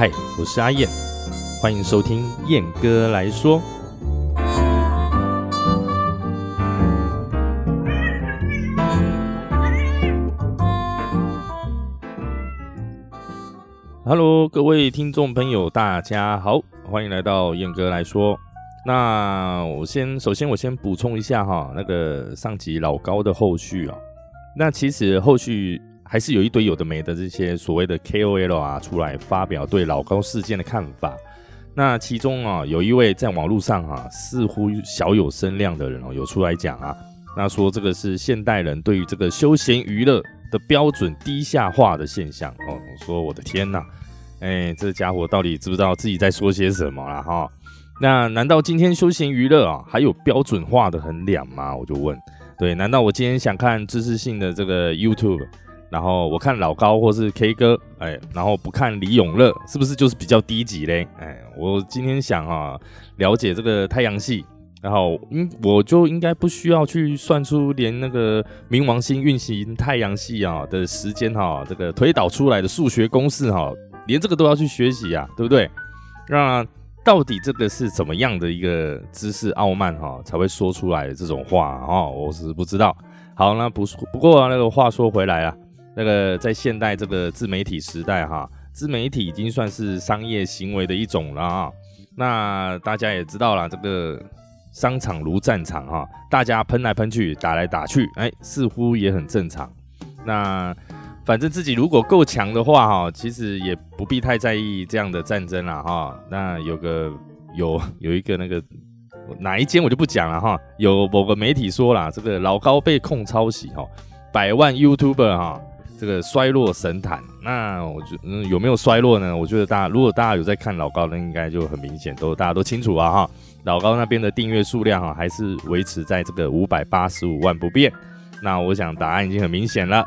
嗨，我是阿燕，欢迎收听燕哥来说。Hello，各位听众朋友，大家好，欢迎来到燕哥来说。那我先，首先我先补充一下哈，那个上集老高的后续啊，那其实后续还是有一堆有的没的这些所谓的 KOL 啊出来发表对老高事件的看法。那其中啊，有一位在网络上啊似乎小有声量的人哦，有出来讲啊，那说这个是现代人对于这个休闲娱乐的标准低下化的现象哦。说我的天呐，哎，这家伙到底知不知道自己在说些什么了哈？那难道今天休闲娱乐啊还有标准化的衡量吗？我就问，对，难道我今天想看知识性的这个 YouTube，然后我看老高或是 K 歌，哎，然后不看李永乐，是不是就是比较低级嘞？哎，我今天想啊，了解这个太阳系，然后嗯，我就应该不需要去算出连那个冥王星运行太阳系啊的时间哈，这个推导出来的数学公式哈，连这个都要去学习啊，对不对？那。到底这个是怎么样的一个知识傲慢哈才会说出来的这种话啊？我是不知道。好，那不不过那个话说回来啊，那个在现代这个自媒体时代哈，自媒体已经算是商业行为的一种了啊。那大家也知道了，这个商场如战场哈，大家喷来喷去，打来打去，哎，似乎也很正常。那反正自己如果够强的话，哈，其实也不必太在意这样的战争了，哈。那有个有 有一个那个哪一间我就不讲了，哈。有某个媒体说了，这个老高被控抄袭，哈，百万 YouTuber 哈，这个衰落神坛。那我觉嗯有没有衰落呢？我觉得大家如果大家有在看老高的，应该就很明显，都大家都清楚啊，哈。老高那边的订阅数量哈，还是维持在这个五百八十五万不变。那我想答案已经很明显了。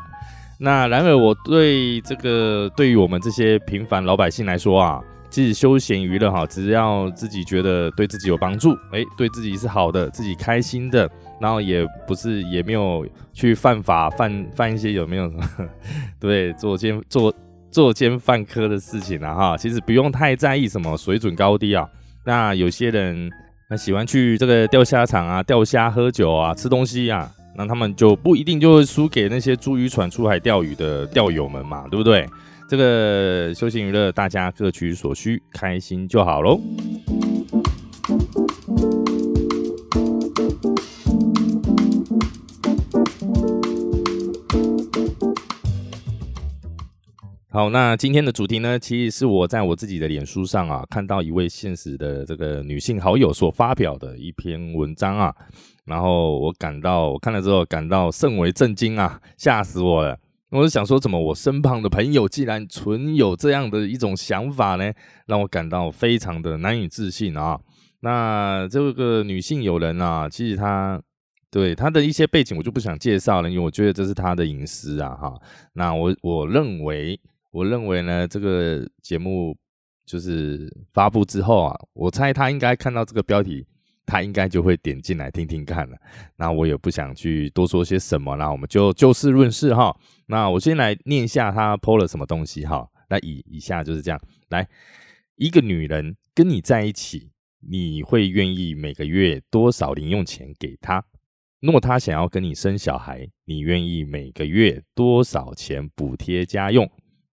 那然而，我对这个对于我们这些平凡老百姓来说啊，其实休闲娱乐哈，只要自己觉得对自己有帮助，哎，对自己是好的，自己开心的，然后也不是也没有去犯法犯犯一些有没有什么对作奸作作奸犯科的事情啊哈，其实不用太在意什么水准高低啊。那有些人那喜欢去这个钓虾场啊，钓虾喝酒啊，吃东西啊。那他们就不一定就会输给那些租渔船出海钓鱼的钓友们嘛，对不对？这个休闲娱乐，大家各取所需，开心就好喽。好，那今天的主题呢，其实是我在我自己的脸书上啊，看到一位现实的这个女性好友所发表的一篇文章啊。然后我感到，我看了之后感到甚为震惊啊，吓死我了！我是想说，怎么我身旁的朋友竟然存有这样的一种想法呢？让我感到非常的难以置信啊！那这个女性友人啊，其实她对她的一些背景我就不想介绍了，因为我觉得这是她的隐私啊！哈，那我我认为，我认为呢，这个节目就是发布之后啊，我猜他应该看到这个标题。他应该就会点进来听听看了，那我也不想去多说些什么，那我们就就事论事哈。那我先来念一下他 PO 了什么东西哈。那以以下就是这样，来，一个女人跟你在一起，你会愿意每个月多少零用钱给她？若她想要跟你生小孩，你愿意每个月多少钱补贴家用？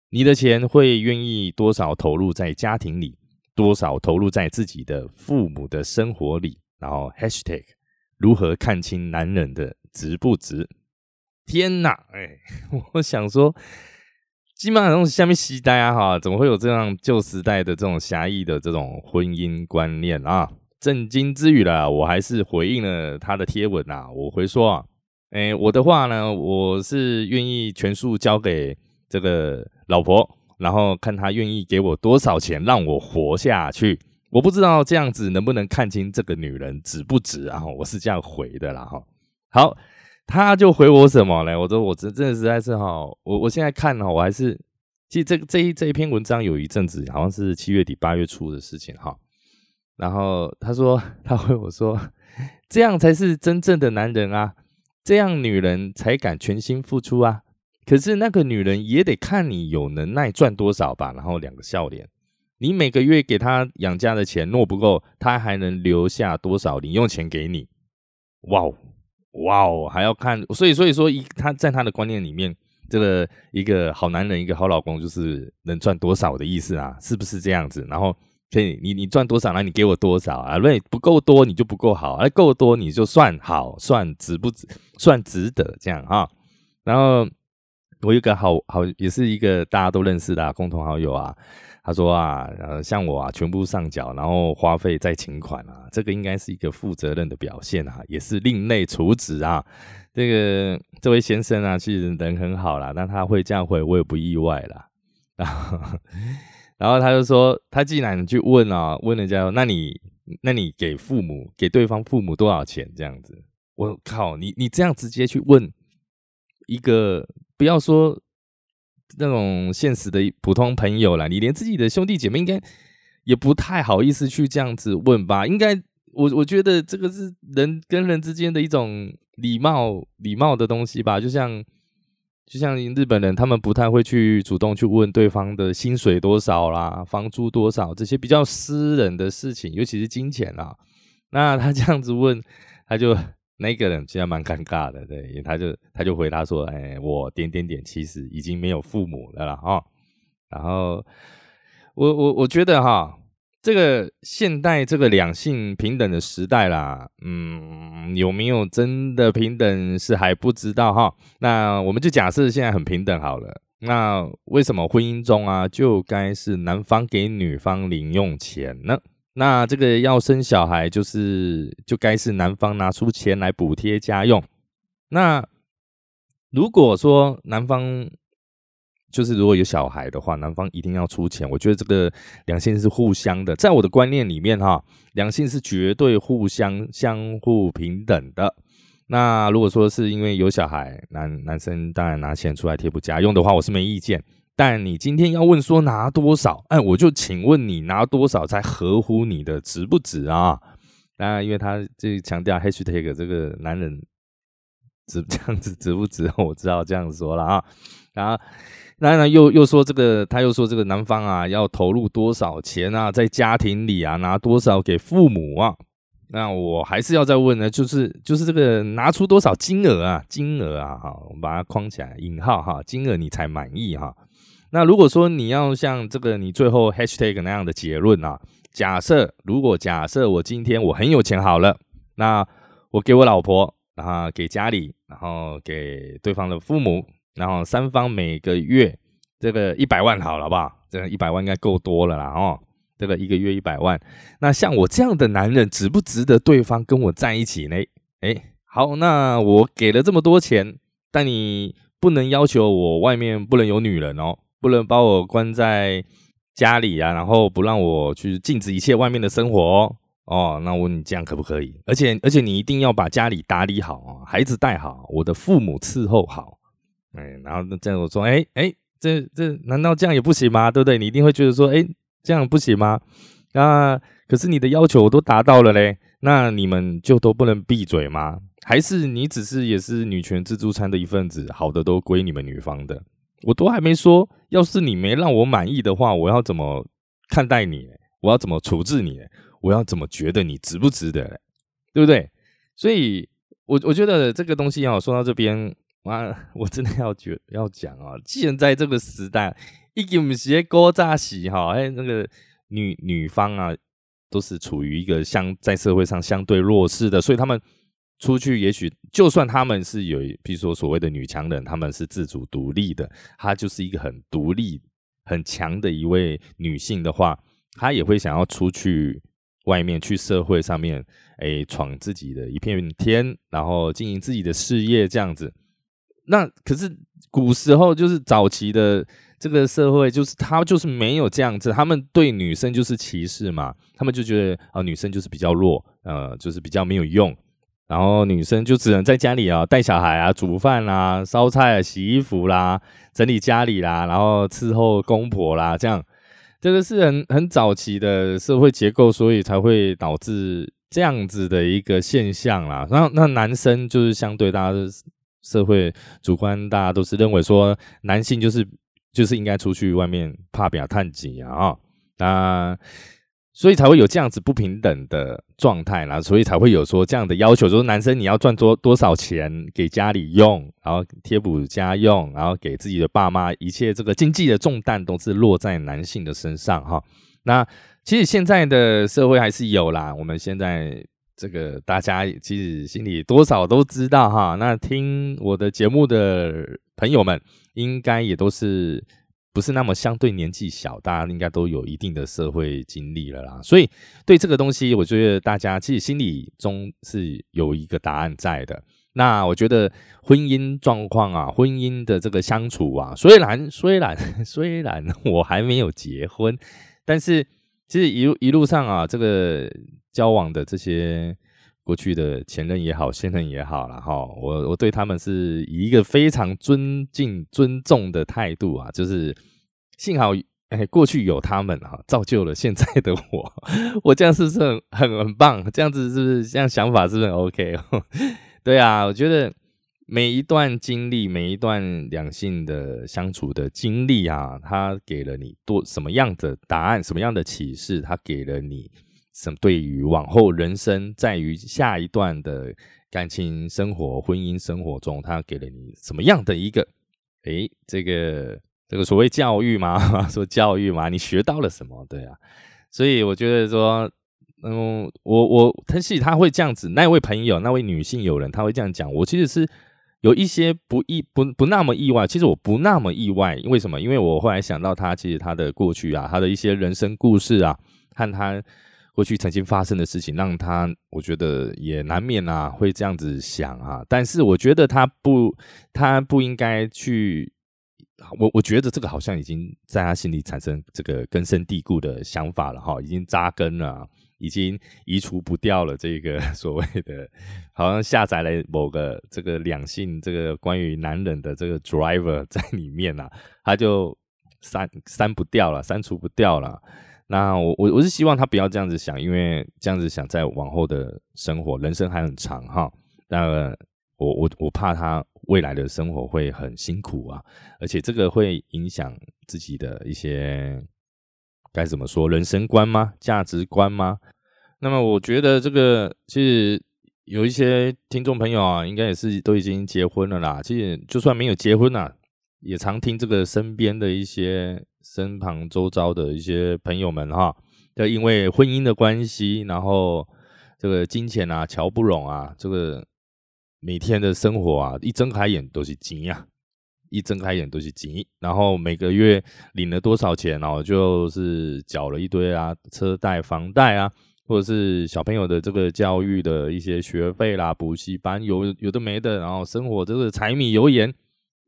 你的钱会愿意多少投入在家庭里？多少投入在自己的父母的生活里？然后 #hashtag 如何看清男人的值不值？天哪！哎，我想说，基本上下面期待啊哈，怎么会有这样旧时代的这种狭义的这种婚姻观念啊？震惊之余了，我还是回应了他的贴文啊。我回说啊，哎，我的话呢，我是愿意全数交给这个老婆。然后看他愿意给我多少钱让我活下去，我不知道这样子能不能看清这个女人值不值啊？我是这样回的啦哈。好，他就回我什么呢？我说我真真的实在是哈，我我现在看哈，我还是其实这这一这一篇文章有一阵子好像是七月底八月初的事情哈。然后他说他回我说，这样才是真正的男人啊，这样女人才敢全心付出啊。可是那个女人也得看你有能耐赚多少吧，然后两个笑脸，你每个月给她养家的钱若不够，她还能留下多少零用钱给你？哇哦，哇哦，还要看，所以所以说，一他在他的观念里面，这个一个好男人，一个好老公，就是能赚多少的意思啊？是不是这样子？然后。所以，你你赚多少，那你给我多少啊？如果不够多，你就不够好；而够多，你就算好，算值不值，算值得这样哈。然后我有个好好，也是一个大家都认识的共同好友啊。他说啊，呃，像我啊，全部上缴，然后花费再请款啊，这个应该是一个负责任的表现啊，也是另类处置啊。这个这位先生啊，其实人很好啦，但他会这样回，我也不意外啦。然后他就说，他既然去问啊，问人家，那你，那你给父母，给对方父母多少钱？这样子，我靠，你你这样直接去问一个，不要说那种现实的普通朋友了，你连自己的兄弟姐妹应该也不太好意思去这样子问吧？应该，我我觉得这个是人跟人之间的一种礼貌礼貌的东西吧，就像。就像日本人，他们不太会去主动去问对方的薪水多少啦、房租多少这些比较私人的事情，尤其是金钱啦。那他这样子问，他就那个人其实蛮尴尬的，对，他就他就回答说：“哎，我点点点，其实已经没有父母了啦。”哈。然后我我我觉得哈。这个现代这个两性平等的时代啦，嗯，有没有真的平等是还不知道哈。那我们就假设现在很平等好了。那为什么婚姻中啊就该是男方给女方零用钱呢？那这个要生小孩就是就该是男方拿出钱来补贴家用。那如果说男方。就是如果有小孩的话，男方一定要出钱。我觉得这个两性是互相的，在我的观念里面哈，两性是绝对互相相互平等的。那如果说是因为有小孩，男男生当然拿钱出来贴补家用的话，我是没意见。但你今天要问说拿多少，哎，我就请问你拿多少才合乎你的值不值啊？当然，因为他这强调 hashtag 这个男人值这样子值不值，我知道这样说了啊，然后。那呢，又又说这个，他又说这个男方啊，要投入多少钱啊，在家庭里啊，拿多少给父母啊？那我还是要再问呢，就是就是这个拿出多少金额啊？金额啊，哈，我们把它框起来，引号哈，金额你才满意哈？那如果说你要像这个你最后 hashtag 那样的结论啊，假设如果假设我今天我很有钱好了，那我给我老婆，然后给家里，然后给对方的父母。然后三方每个月这个一百万好了，吧？这一百万应该够多了啦，哦，这个一个月一百万，那像我这样的男人值不值得对方跟我在一起呢？哎，好，那我给了这么多钱，但你不能要求我外面不能有女人哦，不能把我关在家里啊，然后不让我去禁止一切外面的生活哦。哦，那我问你这样可不可以？而且而且你一定要把家里打理好啊，孩子带好，我的父母伺候好。哎，然后这样我说，哎哎，这这难道这样也不行吗？对不对？你一定会觉得说，哎，这样不行吗？那可是你的要求我都达到了嘞，那你们就都不能闭嘴吗？还是你只是也是女权自助餐的一份子？好的都归你们女方的，我都还没说，要是你没让我满意的话，我要怎么看待你？我要怎么处置你？我要怎么觉得你值不值得？对不对？所以，我我觉得这个东西啊，说到这边。啊，我真的要觉要讲啊！现在这个时代，一给我们些高炸喜哈，哎，那个女女方啊，都是处于一个相在社会上相对弱势的，所以他们出去，也许就算他们是有，比如说所谓的女强人，他们是自主独立的，她就是一个很独立、很强的一位女性的话，她也会想要出去外面，去社会上面，哎，闯自己的一片天，然后经营自己的事业，这样子。那可是古时候就是早期的这个社会，就是他就是没有这样子，他们对女生就是歧视嘛，他们就觉得啊女生就是比较弱，呃，就是比较没有用，然后女生就只能在家里啊带小孩啊、煮饭啦、烧菜、啊洗衣服啦、整理家里啦，然后伺候公婆啦，这样这个是很很早期的社会结构，所以才会导致这样子的一个现象啦。然后那男生就是相对大家。社会主观，大家都是认为说男性就是就是应该出去外面怕表探己啊，那所以才会有这样子不平等的状态啦，所以才会有说这样的要求，说男生你要赚多多少钱给家里用，然后贴补家用，然后给自己的爸妈，一切这个经济的重担都是落在男性的身上哈。那其实现在的社会还是有啦，我们现在这个大家其实心里多少都知道哈。那听我的节目的朋友们，应该也都是。不是那么相对年纪小，大家应该都有一定的社会经历了啦，所以对这个东西，我觉得大家其实心里中是有一个答案在的。那我觉得婚姻状况啊，婚姻的这个相处啊，虽然虽然 虽然我还没有结婚，但是其实一路一路上啊，这个交往的这些过去的前任也好，现任也好了哈，我我对他们是以一个非常尊敬、尊重的态度啊，就是。幸好，哎，过去有他们哈，造就了现在的我。我这样是不是很很很棒？这样子是不是这样想法是不是很 OK？对啊，我觉得每一段经历，每一段两性的相处的经历啊，它给了你多什么样的答案，什么样的启示？它给了你什对于往后人生，在于下一段的感情生活、婚姻生活中，他给了你什么样的一个？哎，这个。这个所谓教育嘛，说教育嘛，你学到了什么？对啊，所以我觉得说，嗯，我我他其实他会这样子，那位朋友，那位女性友人，他会这样讲，我其实是有一些不意不不那么意外。其实我不那么意外，为什么？因为我后来想到他，其实他的过去啊，他的一些人生故事啊，和他过去曾经发生的事情，让他我觉得也难免啊会这样子想啊。但是我觉得他不，他不应该去。我我觉得这个好像已经在他心里产生这个根深蒂固的想法了哈，已经扎根了，已经移除不掉了。这个 所谓的，好像下载了某个这个两性这个关于男人的这个 driver 在里面啊，他就删删不掉了，删除不掉了。那我我我是希望他不要这样子想，因为这样子想在往后的生活，人生还很长哈。那我我我怕他。未来的生活会很辛苦啊，而且这个会影响自己的一些该怎么说人生观吗？价值观吗？那么我觉得这个其实有一些听众朋友啊，应该也是都已经结婚了啦。其实就算没有结婚啊，也常听这个身边的一些身旁周遭的一些朋友们哈，就因为婚姻的关系，然后这个金钱啊瞧不拢啊，这个。每天的生活啊，一睁开眼都是钱呀，一睁开眼都是钱。然后每个月领了多少钱，然后就是缴了一堆啊，车贷、房贷啊，或者是小朋友的这个教育的一些学费啦、补习班，有有的没的。然后生活这个柴米油盐，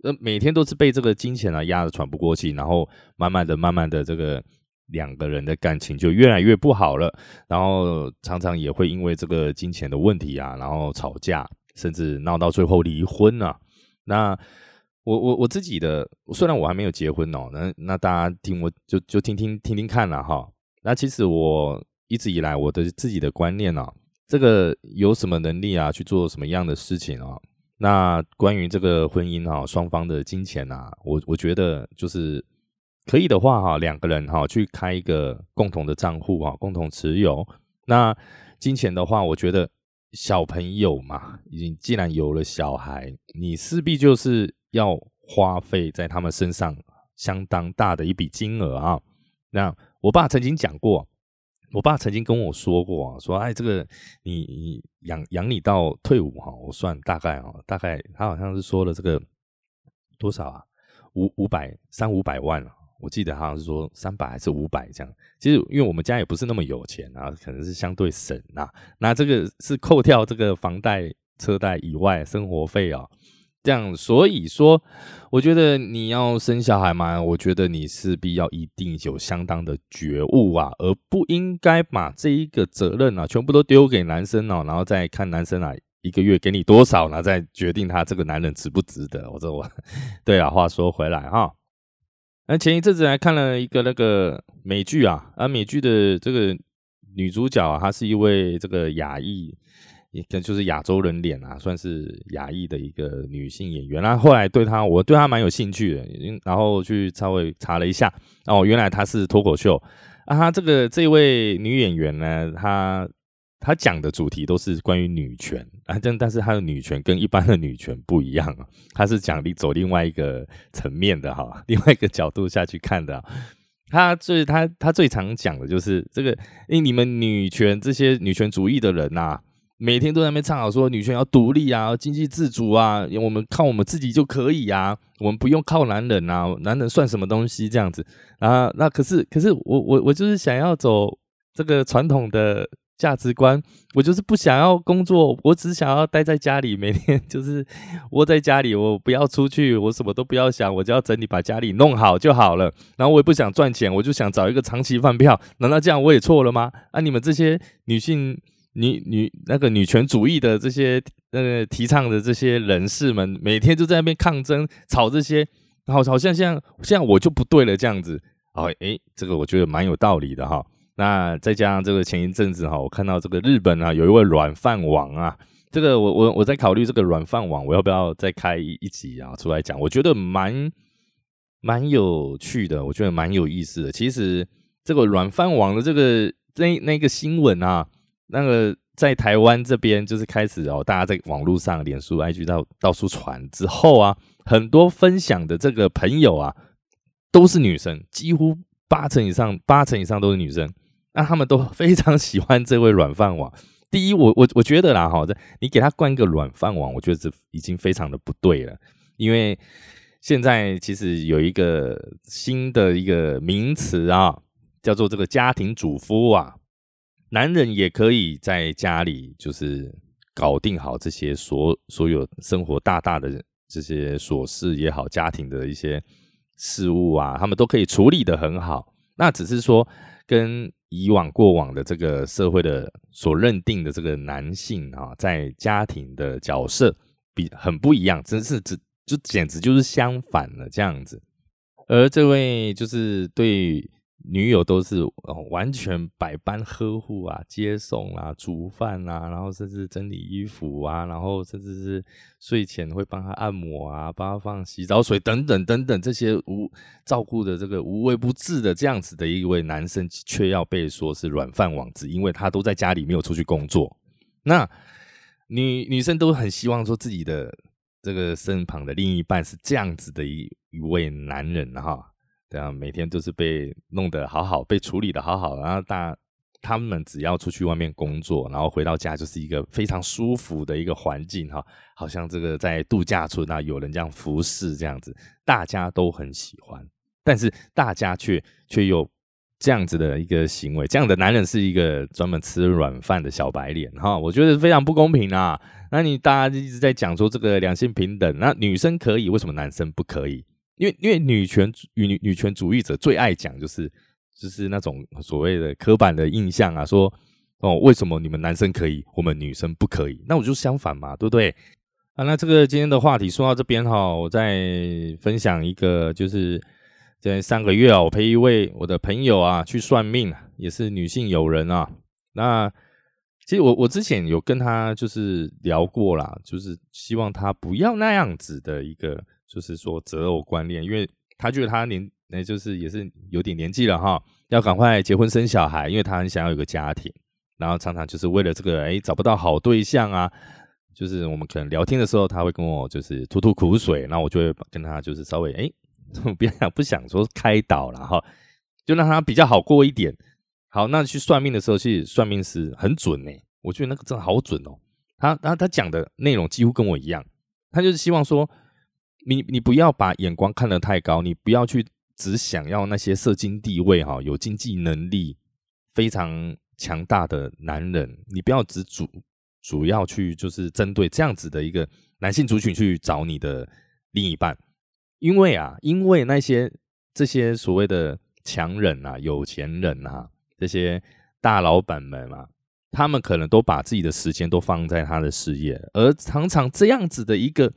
呃，每天都是被这个金钱啊压得喘不过气。然后慢慢的、慢慢的，这个两个人的感情就越来越不好了。然后常常也会因为这个金钱的问题啊，然后吵架。甚至闹到最后离婚啊。那我我我自己的，虽然我还没有结婚哦，那那大家听我就就听听听听看了哈。那其实我一直以来我的自己的观念啊，这个有什么能力啊去做什么样的事情啊？那关于这个婚姻啊，双方的金钱啊，我我觉得就是可以的话哈，两个人哈去开一个共同的账户啊，共同持有。那金钱的话，我觉得。小朋友嘛，已经既然有了小孩，你势必就是要花费在他们身上相当大的一笔金额啊。那我爸曾经讲过，我爸曾经跟我说过啊，说哎，这个你你养养你到退伍哈，我算大概啊，大概他好像是说了这个多少啊，五五百三五百万啊。我记得好像是说三百还是五百这样，其实因为我们家也不是那么有钱啊，可能是相对省啊。那这个是扣掉这个房贷、车贷以外生活费啊，这样所以说，我觉得你要生小孩嘛，我觉得你势必要一定有相当的觉悟啊，而不应该把这一个责任啊全部都丢给男生哦，然后再看男生啊一个月给你多少，然后再决定他这个男人值不值得。我说我，对啊，话说回来哈。那前一阵子还看了一个那个美剧啊，啊，美剧的这个女主角啊，她是一位这个亚裔，一个就是亚洲人脸啊，算是亚裔的一个女性演员。然后来对她，我对她蛮有兴趣的，然后去稍微查了一下，哦，原来她是脱口秀啊，她这个这位女演员呢，她她讲的主题都是关于女权啊，但但是她的女权跟一般的女权不一样啊，她是讲你走另外一个层面的哈，另外一个角度下去看的。他最他他最常讲的就是这个，哎，你们女权这些女权主义的人呐。每天都在那边唱好说女权要独立啊，经济自主啊，我们靠我们自己就可以啊，我们不用靠男人啊，男人算什么东西这样子啊？那可是可是我我我就是想要走这个传统的价值观，我就是不想要工作，我只想要待在家里，每天就是 窝在家里，我不要出去，我什么都不要想，我就要整理把家里弄好就好了。然后我也不想赚钱，我就想找一个长期饭票。难道这样我也错了吗？啊，你们这些女性。女女那个女权主义的这些那个提倡的这些人士们，每天就在那边抗争吵这些，然后好像像像我就不对了这样子，哦诶，这个我觉得蛮有道理的哈。那再加上这个前一阵子哈，我看到这个日本啊有一位软饭王啊，这个我我我在考虑这个软饭王我要不要再开一集啊出来讲，我觉得蛮蛮有趣的，我觉得蛮有意思的。其实这个软饭王的这个那那个新闻啊。那个在台湾这边就是开始哦，大家在网络上、脸书、IG 到到处传之后啊，很多分享的这个朋友啊，都是女生，几乎八成以上，八成以上都是女生。那他们都 非常喜欢这位软饭王。第一，我我我觉得啦，哈，这你给他冠个软饭王，我觉得这已经非常的不对了。因为现在其实有一个新的一个名词啊，叫做这个家庭主妇啊。男人也可以在家里，就是搞定好这些所所有生活大大的这些琐事也好，家庭的一些事物啊，他们都可以处理的很好。那只是说，跟以往过往的这个社会的所认定的这个男性啊，在家庭的角色比很不一样，真是只就简直就是相反了这样子。而这位就是对。女友都是完全百般呵护啊，接送啊，煮饭啊，然后甚至整理衣服啊，然后甚至是睡前会帮他按摩啊，帮他放洗澡水等等等等这些无照顾的这个无微不至的这样子的一位男生，却要被说是软饭王子，因为他都在家里没有出去工作。那女女生都很希望说自己的这个身旁的另一半是这样子的一一位男人哈。对啊，每天都是被弄得好好，被处理的好好，然后大他们只要出去外面工作，然后回到家就是一个非常舒服的一个环境哈，好像这个在度假村啊，有人这样服侍这样子，大家都很喜欢，但是大家却却有这样子的一个行为，这样的男人是一个专门吃软饭的小白脸哈，我觉得非常不公平啊！那你大家一直在讲说这个两性平等，那女生可以，为什么男生不可以？因为因为女权与女女权主义者最爱讲就是就是那种所谓的刻板的印象啊，说哦为什么你们男生可以，我们女生不可以？那我就相反嘛，对不对？啊，那这个今天的话题说到这边哈，我再分享一个，就是在上个月啊，我陪一位我的朋友啊去算命，也是女性友人啊。那其实我我之前有跟他就是聊过啦，就是希望他不要那样子的一个。就是说择偶观念，因为他觉得他年，那就是也是有点年纪了哈，要赶快结婚生小孩，因为他很想要有个家庭，然后常常就是为了这个，哎，找不到好对象啊，就是我们可能聊天的时候，他会跟我就是吐吐苦水，那我就会跟他就是稍微哎，不想不想说开导了哈，就让他比较好过一点。好，那去算命的时候，其实算命师很准呢，我觉得那个真的好准哦，他他他讲的内容几乎跟我一样，他就是希望说。你你不要把眼光看得太高，你不要去只想要那些社经地位哈，有经济能力非常强大的男人，你不要只主主要去就是针对这样子的一个男性族群去找你的另一半，因为啊，因为那些这些所谓的强人啊、有钱人啊、这些大老板们啊，他们可能都把自己的时间都放在他的事业，而常常这样子的一个。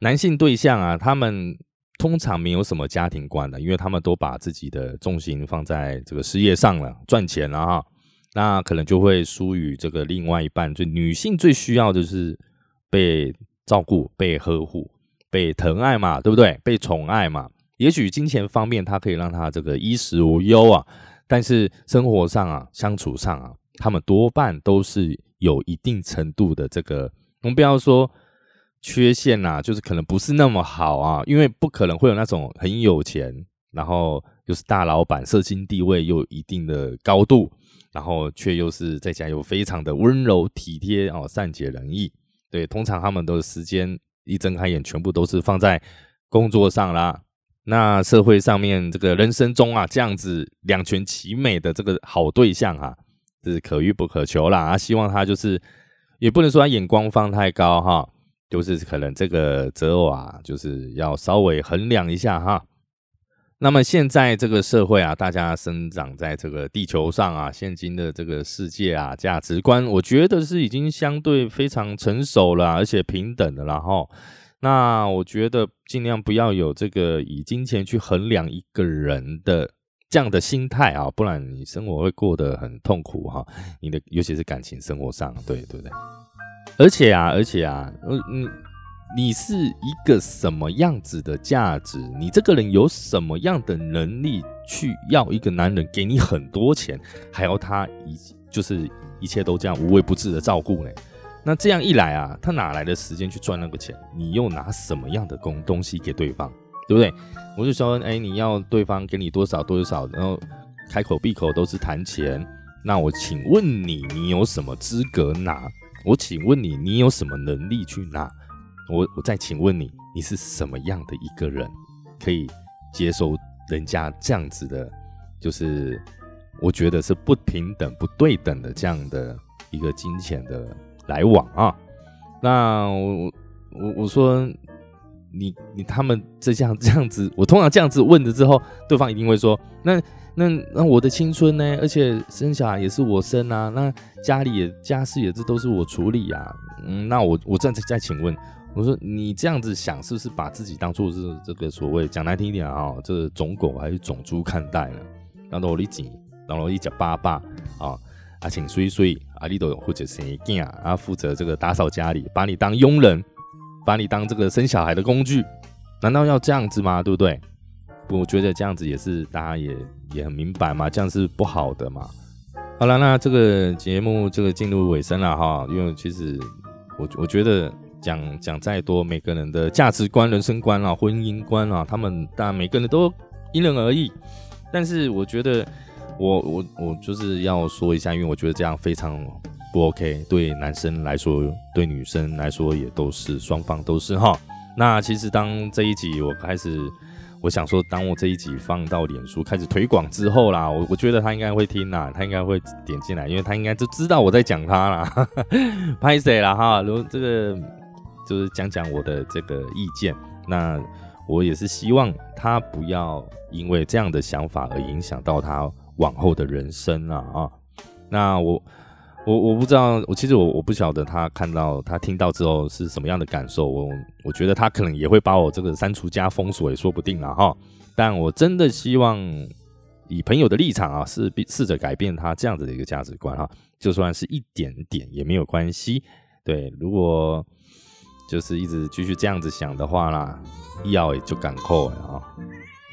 男性对象啊，他们通常没有什么家庭观的，因为他们都把自己的重心放在这个事业上了，赚钱了哈，那可能就会疏于这个另外一半。就女性最需要的是被照顾、被呵护、被疼爱嘛，对不对？被宠爱嘛。也许金钱方面，它可以让他这个衣食无忧啊，但是生活上啊，相处上啊，他们多半都是有一定程度的这个，我们不要说缺陷呐，就是可能不是那么好啊，因为不可能会有那种很有钱，然后又是大老板，社经地位又一定的高度，然后却又是在家又非常的温柔体贴哦，善解人意。对，通常他们的时间一睁开眼，全部都是放在工作上啦。那社会上面这个人生中啊，这样子两全其美的这个好对象啊，是可遇不可求啦。啊，希望他就是也不能说他眼光放太高哈，就是可能这个择偶啊，就是要稍微衡量一下哈。那么现在这个社会啊，大家生长在这个地球上啊，现今的这个世界啊，价值观，我觉得是已经相对非常成熟了，而且平等的了哈。那我觉得尽量不要有这个以金钱去衡量一个人的这样的心态啊，不然你生活会过得很痛苦哈。你的尤其是感情生活上，对对不对？而且啊，而且啊，嗯嗯，你是一个什么样子的价值？你这个人有什么样的能力去要一个男人给你很多钱，还要他一就是一切都这样无微不至的照顾呢？那这样一来啊，他哪来的时间去赚那个钱？你又拿什么样的工东西给对方，对不对？我就说，哎，你要对方给你多少多少，然后开口闭口都是谈钱。那我请问你，你有什么资格拿？我请问你，你有什么能力去拿？我我再请问你，你是什么样的一个人，可以接受人家这样子的？就是我觉得是不平等、不对等的这样的一个金钱的。来往啊，那我我我说你你他们这样这样子，我通常这样子问了之后，对方一定会说，那那那我的青春呢？而且生小孩也是我生啊，那家里也家事也是都是我处理啊。嗯，那我我再再请问，我说你这样子想，是不是把自己当做是这个所谓讲难听一点啊，这种狗还是种猪看待呢？然后我一紧，然后一讲爸爸啊。啊，请睡睡，啊，你都或者谁干啊？负责这个打扫家里，把你当佣人，把你当这个生小孩的工具，难道要这样子吗？对不对？我觉得这样子也是大家也也很明白嘛，这样是不好的嘛。好了，那这个节目这个进入尾声了哈，因为其实我我觉得讲讲再多，每个人的价值观、人生观啊、婚姻观啊，他们当然每个人都因人而异，但是我觉得。我我我就是要说一下，因为我觉得这样非常不 OK，对男生来说，对女生来说也都是双方都是哈。那其实当这一集我开始，我想说，当我这一集放到脸书开始推广之后啦，我我觉得他应该会听啦，他应该会点进来，因为他应该就知道我在讲他啦，拍谁啦哈？如果这个就是讲讲我的这个意见，那我也是希望他不要因为这样的想法而影响到他。往后的人生啊啊，那我我我不知道，我其实我我不晓得他看到他听到之后是什么样的感受。我我觉得他可能也会把我这个删除加封锁也说不定了哈。但我真的希望以朋友的立场啊，是试着改变他这样子的一个价值观哈，就算是一点点也没有关系。对，如果就是一直继续这样子想的话啦，要就敢扣啊。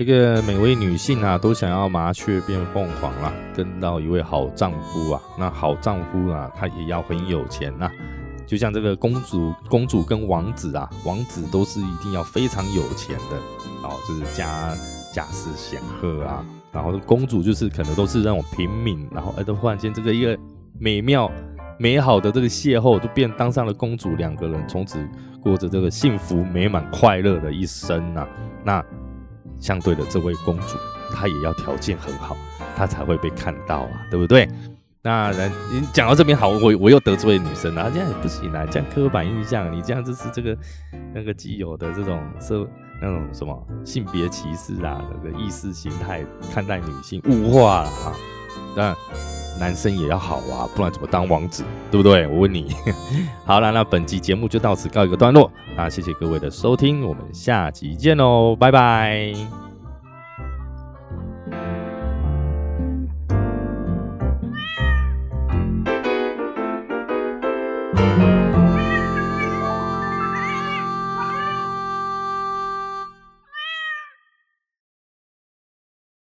这个每位女性啊，都想要麻雀变凤凰啦，跟到一位好丈夫啊。那好丈夫啊，他也要很有钱呐。就像这个公主、公主跟王子啊，王子都是一定要非常有钱的哦，就是家家世显赫啊。然后公主就是可能都是那种平民，然后哎，都忽然间这个一个美妙美好的这个邂逅，就变当上了公主，两个人从此过着这个幸福美满快乐的一生呐。那。相对的，这位公主她也要条件很好，她才会被看到啊，对不对？那人你讲到这边好，我我又得罪女生了，这样也不行啊，这样刻板印象，你这样就是这个那个既有的这种社那种什么性别歧视啊，这个意识形态看待女性物化了啊，那男生也要好啊，不然怎么当王子，对不对？我问你，好了，那本期节目就到此告一个段落那，谢谢各位的收听，我们下集见喽，拜拜。